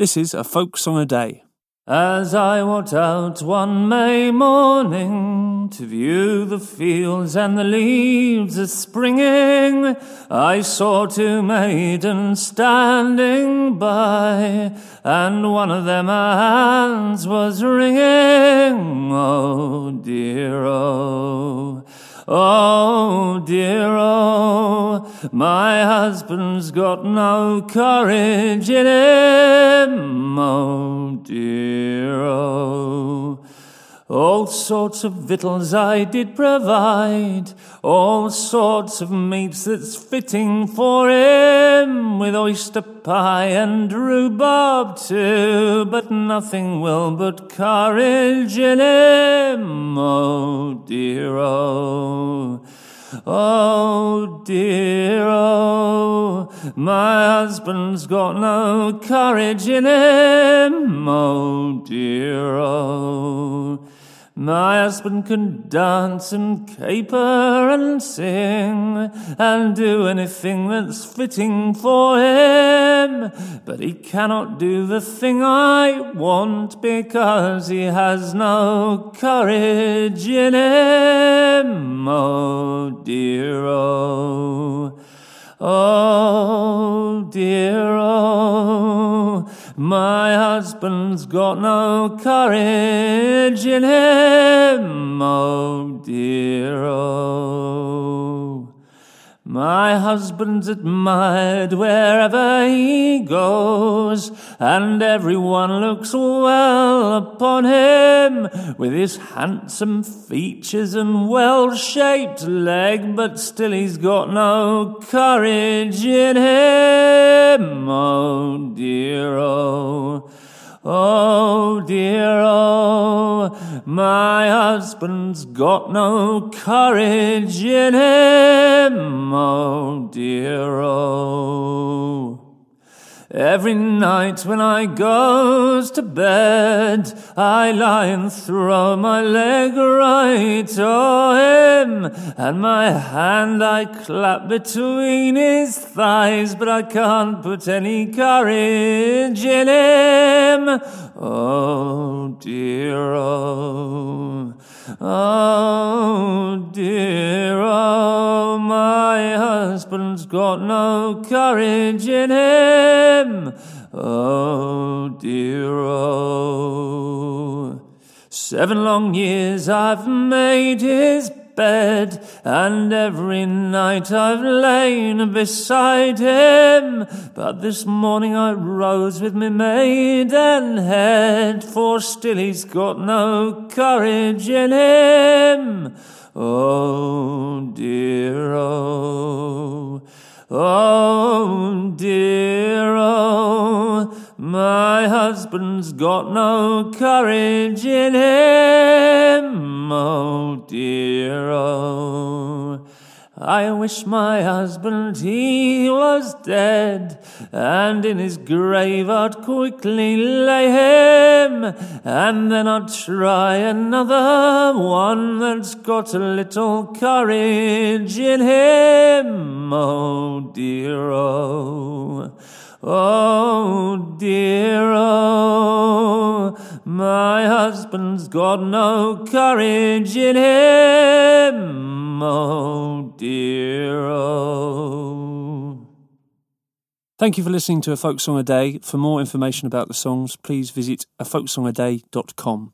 This is a folk song a day. As I walked out one May morning to view the fields and the leaves a springing, I saw two maidens standing by, and one of them her hands was wringing. Oh dear, oh. Oh dear, oh, my husband's got no courage in him. All sorts of victuals I did provide, all sorts of meats that's fitting for him, with oyster pie and rhubarb too, but nothing will but courage in him. Oh dear, oh. Oh dear, oh, my husband's got no courage in him. Oh dear. My husband can dance and caper and sing and do anything that's fitting for him, but he cannot do the thing I want because he has no courage in him. Oh dear, oh. Oh dear, oh, my husband's got no courage in him. Oh dear, oh. My husband's admired wherever he goes, and everyone looks well upon him with his handsome features and well shaped leg, but still he's got no courage in him. Oh dear, oh. Oh dear, oh, my husband's got no courage in him. Dear, oh. Every night when I goes to bed, I lie and throw my leg right to him, and my hand I clap between his thighs, but I can't put any courage in him. Oh husband's got no courage in him. Oh dear, oh. Seven long years I've made his bed, and every night I've lain beside him. But this morning I rose with me maiden head, for still he's got no courage in him. Oh dear, oh. Oh got no courage in him. Oh dear, oh. I wish my husband he was dead, and in his grave I'd quickly lay him, and then I'd try another one that's got a little courage in him. Oh dear, oh. Oh dear, my husband's got no courage in him. Oh dear, oh. Thank you for listening to A Folk Song a Day. For more information about the songs, please visit afolksongaday.com.